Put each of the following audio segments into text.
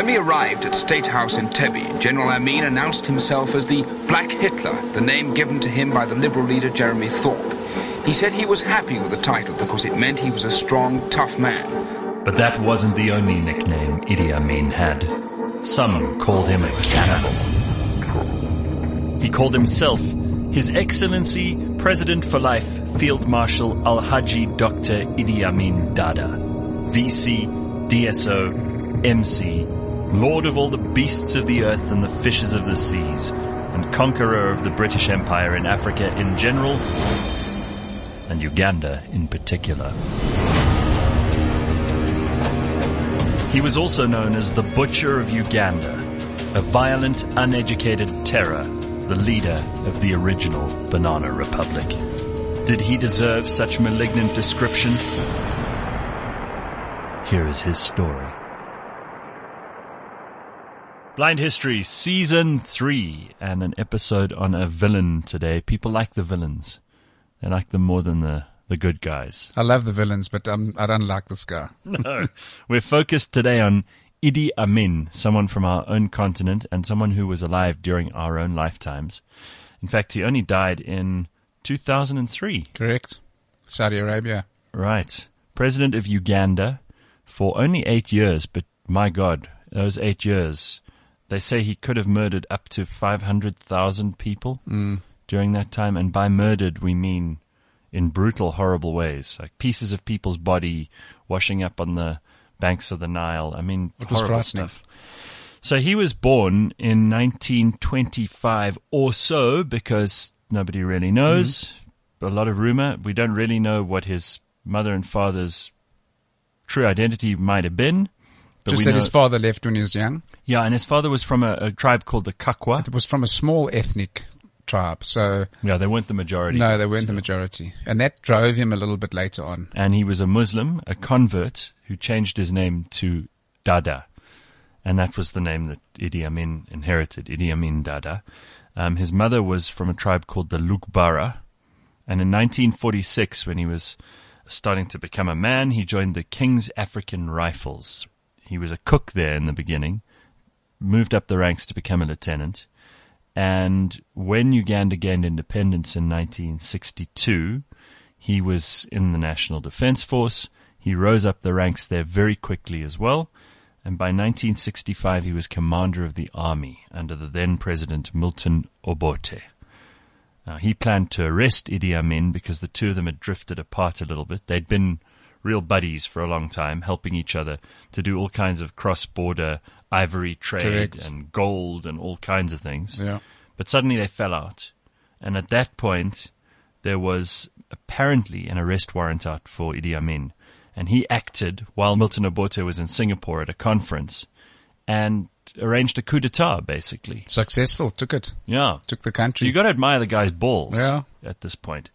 When we arrived at State House in Entebbe, General Amin announced himself as the Black Hitler, the name given to him by the Liberal leader Jeremy Thorpe. He said he was happy with the title because it meant he was a strong, tough man. But that wasn't the only nickname Idi Amin had. Some called him a cannibal. He called himself His Excellency President for Life Field Marshal Alhaji Dr. Idi Amin Dada, VC, DSO, MC, Lord of all the beasts of the earth and the fishes of the seas, and conqueror of the British Empire in Africa in general, and Uganda in particular. He was also known as the Butcher of Uganda, a violent, uneducated terror, the leader of the original Banana Republic. Did he deserve such malignant description? Here is his story. Blind History Season 3 and an episode on a villain today. People like the villains. They like them more than the, the good guys. I love the villains, but um, I don't like this guy. No. We're focused today on Idi Amin, someone from our own continent and someone who was alive during our own lifetimes. In fact, he only died in 2003. Correct. Saudi Arabia. Right. President of Uganda for only eight years, but my God, those eight years, they say he could have murdered up to 500,000 people mm. during that time. And by murdered, we mean in brutal, horrible ways, like pieces of people's body washing up on the banks of the Nile. I mean, was horrible stuff. So he was born in 1925 or so because nobody really knows. Mm. A lot of rumor. We don't really know what his mother and father's true identity might have been. But Just that know, his father left when he was young. yeah, and his father was from a, a tribe called the Kakwa. It was from a small ethnic tribe, so Yeah, they weren't the majority. no, they weren't the majority, and that drove him a little bit later on. and he was a Muslim, a convert who changed his name to Dada, and that was the name that Idi Amin inherited, Idi Amin Dada. Um, his mother was from a tribe called the Lugbara, and in 1946, when he was starting to become a man, he joined the King's African Rifles. He was a cook there in the beginning, moved up the ranks to become a lieutenant, and when Uganda gained independence in 1962, he was in the National Defense Force. He rose up the ranks there very quickly as well. And by 1965, he was commander of the army under the then president Milton Obote. Now, he planned to arrest Idi Amin because the two of them had drifted apart a little bit. They'd been real buddies for a long time, helping each other to do all kinds of cross-border ivory trade Correct. and gold and all kinds of things. Yeah, But suddenly they fell out. And at that point, there was apparently an arrest warrant out for Idi Amin. And he acted while Milton Obote was in Singapore at a conference and arranged a coup d'etat, basically. successful. Took it. Yeah. Took the country. You got to admire the guy's balls Yeah. at this point.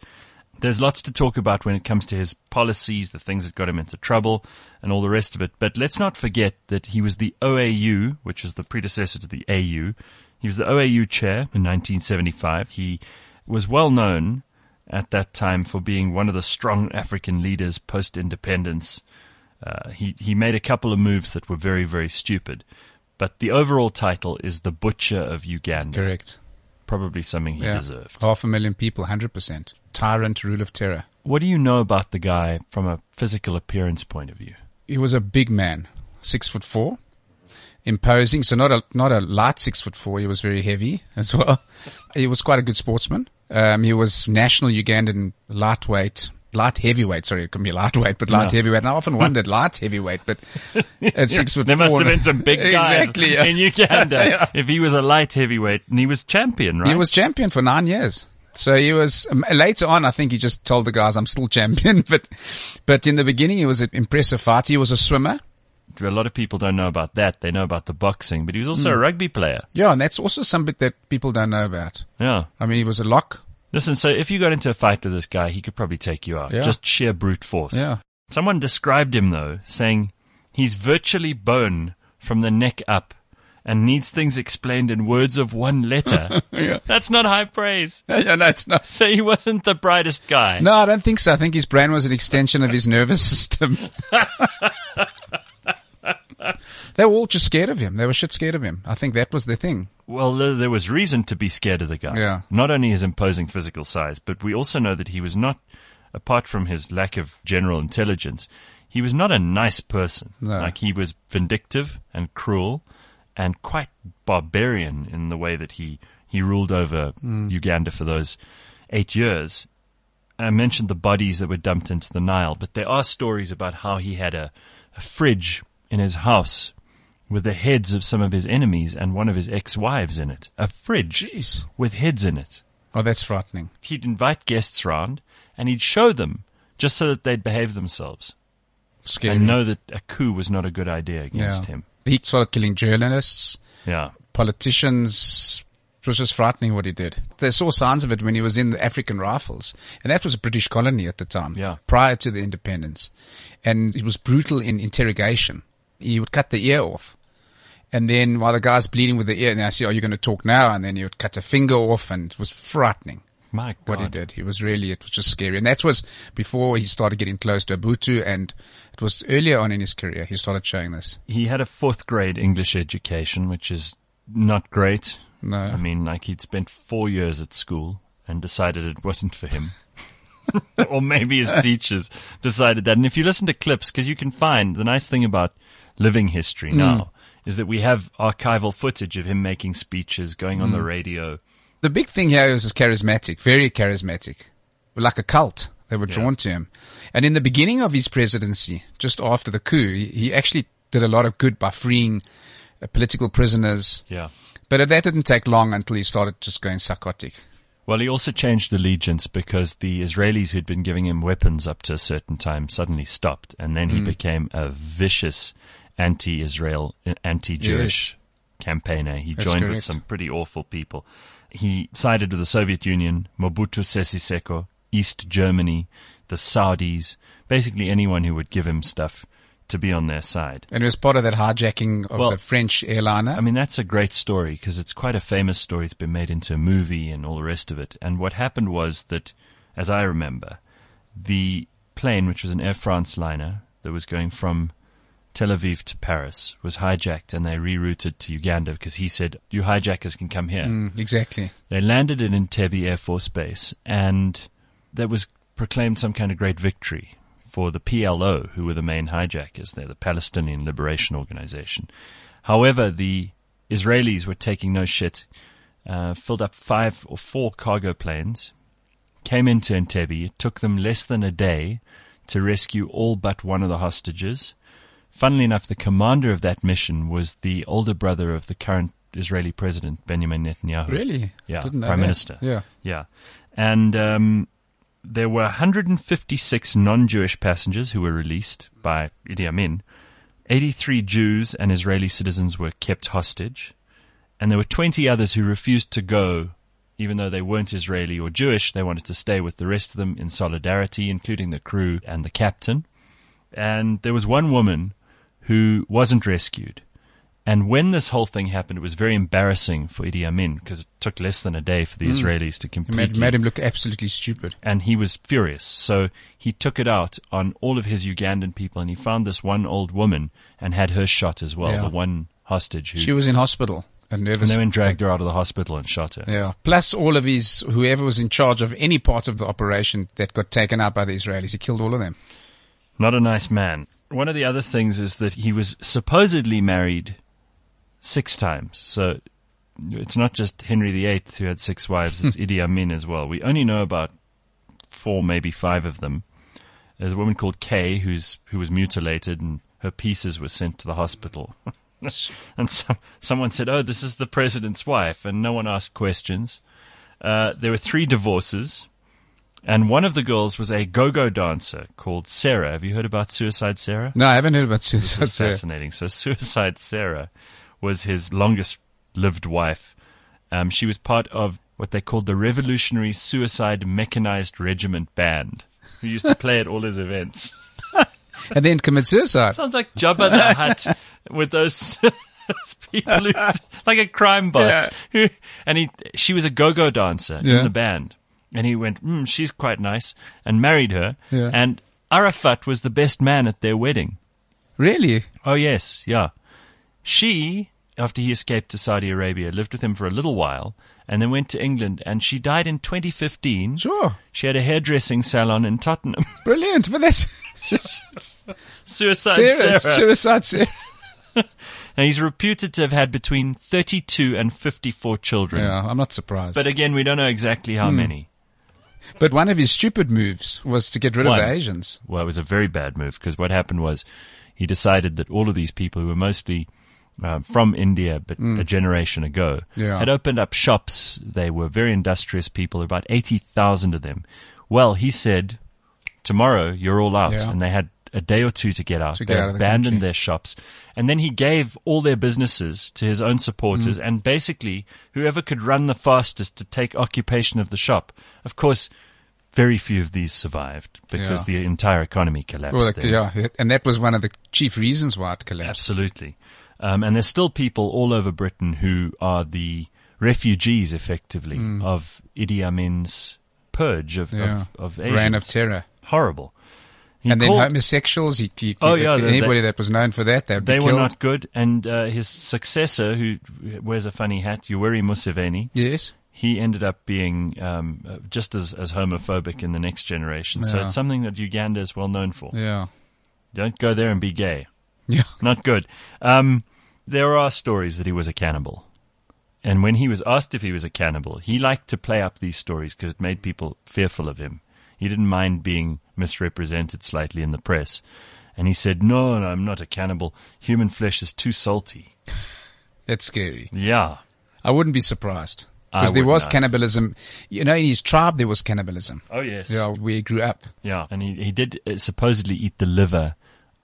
There's lots to talk about when it comes to his policies, the things that got him into trouble, and all the rest of it. But let's not forget that he was the OAU, which is the predecessor to the AU. He was the OAU chair in 1975. He was well known at that time for being one of the strong African leaders post independence. Uh, he, he made a couple of moves that were very, very stupid. But the overall title is the Butcher of Uganda. Correct. Probably something he Yeah. deserved. Half a million people, hundred percent. Tyrant, rule of terror. What do you know about the guy from a physical appearance point of view? He was a big man, six foot four, imposing. So not a not a light six foot four. He was very heavy as well. he was quite a good sportsman. Um, he was national Ugandan lightweight, light heavyweight. Sorry, it can be lightweight, but light Yeah. heavyweight. And I often wondered light heavyweight, but at six foot There must have been some big guys exactly. yeah. in Uganda if he was a light heavyweight and he was champion, right? He was champion for nine years. So he was um, later on. I think he just told the guys, "I'm still champion." But, but in the beginning, he was an impressive fighter. He was a swimmer. a lot of people don't know about that. They know about the boxing, but he was also Hmm. a rugby player. Yeah, and that's also something that people don't know about. Yeah. I mean, he was a lock. Listen, so if you got into a fight with this guy, he could probably take you out. Yeah. Just sheer brute force. Yeah. Someone described him though, saying he's virtually bone from the neck up and needs things explained in words of one letter. Yeah. That's not high praise. yeah, no, it's not. So he wasn't the brightest guy. No, I don't think so. I think his brain was an extension of his nervous system. They were all just scared of him. They were shit scared of him. I think that was the thing. Well, there was reason to be scared of the guy. Yeah. Not only his imposing physical size, but we also know that he was not, apart from his lack of general intelligence, he was not a nice person. No. Like he was vindictive and cruel and quite barbarian in the way that he, he ruled over mm. Uganda for those eight years. I mentioned the bodies that were dumped into the Nile, but there are stories about how he had a, a fridge in his house with the heads of some of his enemies and one of his ex-wives in it. A fridge Jeez. with heads in it. Oh, that's frightening. He'd invite guests round and he'd show them just so that they'd behave themselves Scary. and know that a coup was not a good idea against Yeah. him. He started killing journalists, Yeah. politicians. It was just frightening what he did. They saw signs of it when he was in the African Rifles, and that was a British colony at the time, Yeah. prior to the independence. And he was brutal in interrogation. He would cut the ear off. And then while the guy's bleeding with the ear, and I say, oh, are you going to talk now? And then he would cut a finger off, and it was frightening My God. what he did. He was really, it was just scary. And that was before he started getting close to Obote, and it was earlier on in his career he started showing this. He had a fourth grade English education, which is not great. No. I mean, like he'd spent four years at school and decided it wasn't for him. or maybe his teachers decided that. And if you listen to clips, because you can find the nice thing about living history mm. now is that we have archival footage of him making speeches, going on the mm. radio. The big thing here is, is charismatic, very charismatic, like a cult. They were drawn to him. And in the beginning of his presidency, just after the coup, he, he actually did a lot of good by freeing uh, political prisoners. Yeah. But that didn't take long until he started just going psychotic. Well, he also changed allegiance because the Israelis who'd been giving him weapons up to a certain time suddenly stopped, and then he became a vicious anti-Israel, uh, anti-Jewish campaigner. He That's joined with some pretty awful people. He sided with the Soviet Union, Mobutu Sese Seko, East Germany, the Saudis, basically anyone who would give him stuff to be on their side. And it was part of that hijacking of Well, the French airliner. I mean, that's a great story because it's quite a famous story. It's been made into a movie and all the rest of it. And what happened was that, as I remember, the plane, which was an Air France liner that was going from Tel Aviv to Paris, was hijacked and they rerouted to Uganda because he said, you hijackers can come here. Mm, exactly. They landed at Entebbe Air Force Base, and that was proclaimed some kind of great victory for the PLO, who were the main hijackers there, the Palestinian Liberation Organization. However, the Israelis were taking no shit, uh, filled up five or four cargo planes, came into Entebbe. It took them less than a day to rescue all but one of the hostages. Funnily enough, the commander of that mission was the older brother of the current Israeli president, Benjamin Netanyahu. Really? Yeah, prime that. minister. Yeah. Yeah. And um, there were 156 non-Jewish passengers who were released by Idi Amin. 83 Jews and Israeli citizens were kept hostage. And there were 20 others who refused to go, even though they weren't Israeli or Jewish. They wanted to stay with the rest of them in solidarity, including the crew and the captain. And there was one woman who wasn't rescued. And when this whole thing happened, it was very embarrassing for Idi Amin because it took less than a day for the hmm. Israelis to It made, made him look absolutely stupid. and he was furious. So he took it out on all of his Ugandan people, and he found this one old woman and had her shot as well. Yeah. The one hostage who She was in hospital. And nervous. they went and dragged her out of the hospital and shot her. Yeah. Plus all of his, whoever was in charge of any part of the operation that got taken out by the Israelis, he killed all of them. Not a nice man. One of the other things is that he was supposedly married six times. So it's not just Henry VIII who had six wives, it's Idi Amin as well. We only know about four, maybe five of them. There's a woman called Kay who's, who was mutilated and her pieces were sent to the hospital. and some, someone said, oh, this is the president's wife, and no one asked questions. Uh, there were three divorces. And one of the girls was a go-go dancer called Sarah. Have you heard about Suicide Sarah? No, I haven't heard about This suicide. is fascinating. So Suicide Sarah was his longest lived wife. Um, she was part of what they called the Revolutionary Suicide Mechanized Regiment Band, who used to play at all his events. and then commit suicide. Sounds like Jabba the Hutt with those, people who, like a crime boss. Who, and he, she was a go-go dancer Yeah. in the band. And he went, mm, she's quite nice, and married her. Yeah. And Arafat was the best man at their wedding. Really? Oh yes, yeah. She, after he escaped to Saudi Arabia, lived with him for a little while and then went to England and she died in 2015. Sure. She had a hairdressing salon in Tottenham. Brilliant. But that's Suicide Sarah. Sarah. Suicide Sarah. Now he's reputed to have had between 32 and 54 children. Yeah, I'm not surprised. But again, we don't know exactly Hmm. how many. But one of his stupid moves was to get rid One. of the Asians. Well, it was a very bad move because what happened was he decided that all of these people who were mostly uh, from India, but a generation ago. Yeah. had opened up shops. They were very industrious people, about 80,000 of them. Well, he said, tomorrow you're all out. Yeah. And they had a day or two to get out. To they out of the abandoned their shops. And then he gave all their businesses to his own supporters Mm. and basically whoever could run the fastest to take occupation of the shop. Of course, very few of these survived because Yeah. the entire economy collapsed. Well, there. yeah, and that was one of the chief reasons why it collapsed. Absolutely. Um, and there's still people all over Britain who are the refugees, effectively, of Idi Amin's purge of, Yeah. of, of Reign of terror. Horrible. He and then called- homosexuals, he, he, Oh, yeah, they- anybody that was known for that, they'd they be were not good. And uh, his successor, who wears a funny hat, Yoweri Museveni, Yes. he ended up being um, just as, as homophobic in the next generation. So it's something that Uganda is well known for. Yeah. Don't go there and be gay. Yeah. Not good. Um, there are stories that he was a cannibal. And when he was asked if he was a cannibal, he liked to play up these stories because it made people fearful of him. He didn't mind being misrepresented slightly in the press. And he said, no, no, I'm not a cannibal. Human flesh is too salty. That's scary. Yeah. I wouldn't be surprised. Because there was not. cannibalism. You know, in his tribe, there was cannibalism. Oh, yes. Yeah, where he grew up. Yeah. And he, he did uh, supposedly eat the liver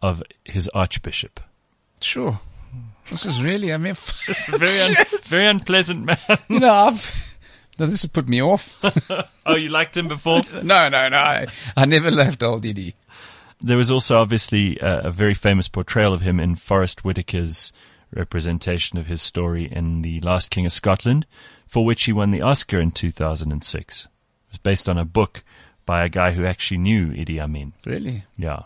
of his archbishop. Sure. This is really, I mean, Very, un- very unpleasant man. you know, I've, no, this has put me off. oh, you liked him before? no, no, no. I, I never left old Diddy. There was also obviously a, a very famous portrayal of him in Forest Whitaker's representation of his story in The Last King of Scotland, for which he won the Oscar in 2006. It was based on a book by a guy who actually knew Idi Amin. Really? Yeah.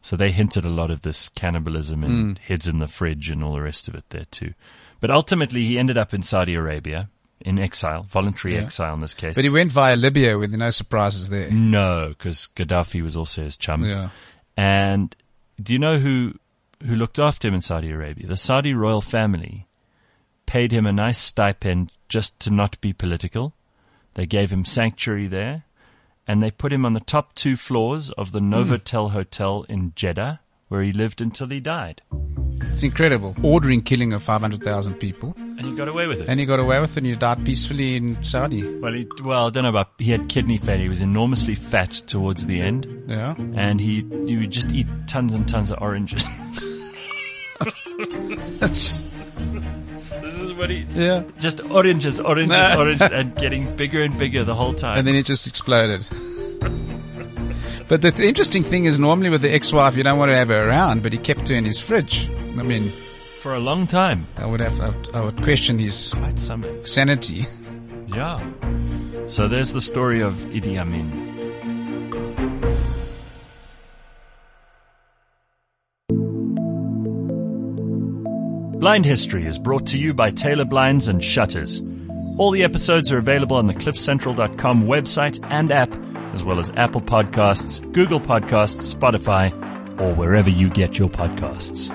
So they hinted a lot of this cannibalism and hmm. heads in the fridge and all the rest of it there too. But ultimately he ended up in Saudi Arabia in exile, voluntary Yeah. exile in this case. But he went via Libya with no surprises there. no, because Gaddafi was also his chum. Yeah. And do you know who who looked after him in Saudi Arabia? The Saudi royal family paid him a nice stipend just to not be political. They gave him sanctuary there, and they put him on the top two floors of the Novotel hmm. Hotel in Jeddah, where he lived until he died. It's incredible. Ordering killing of 500,000 people. And he got away with it. And he got away with it and he died peacefully in Saudi. well, he, well, I don't know about. He had kidney failure. He was enormously fat towards the end, Yeah. and he he would just eat tons and tons of oranges. That's, this is what he yeah. just oranges, oranges, oranges, and getting bigger and bigger the whole time. And then it just exploded. But the, the interesting thing is normally with the ex-wife, you don't want to have her around, but he kept her in his fridge. I mean, for a long time. I would have, I would, question his Quite something. sanity. Yeah. So there's the story of Idi Amin. Blind History is brought to you by Taylor Blinds and Shutters. All the episodes are available on the cliffcentral.com website and app, as well as Apple Podcasts, Google Podcasts, Spotify, or wherever you get your podcasts.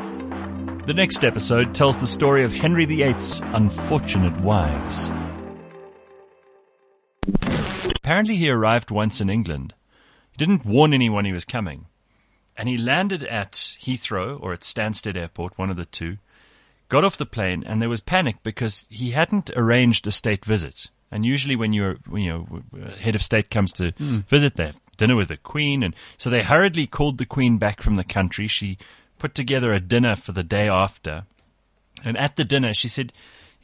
The next episode tells the story of Henry VIII's unfortunate wives. Apparently, he arrived once in England. He didn't warn anyone he was coming. And he landed at Heathrow or at Stansted Airport, one of the two, got off the plane, and there was panic because he hadn't arranged a state visit. And usually, when you're, you know, head of state comes to hmm. visit, they have dinner with the Queen. And so they hurriedly called the Queen back from the country. She put together a dinner for the day after. And at the dinner, she said,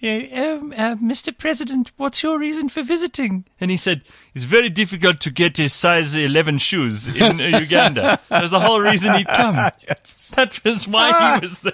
um, uh, Mr. President, what's your reason for visiting? And he said, it's very difficult to get a size 11 shoes in Uganda. That was the whole reason he'd come. That was why he was there.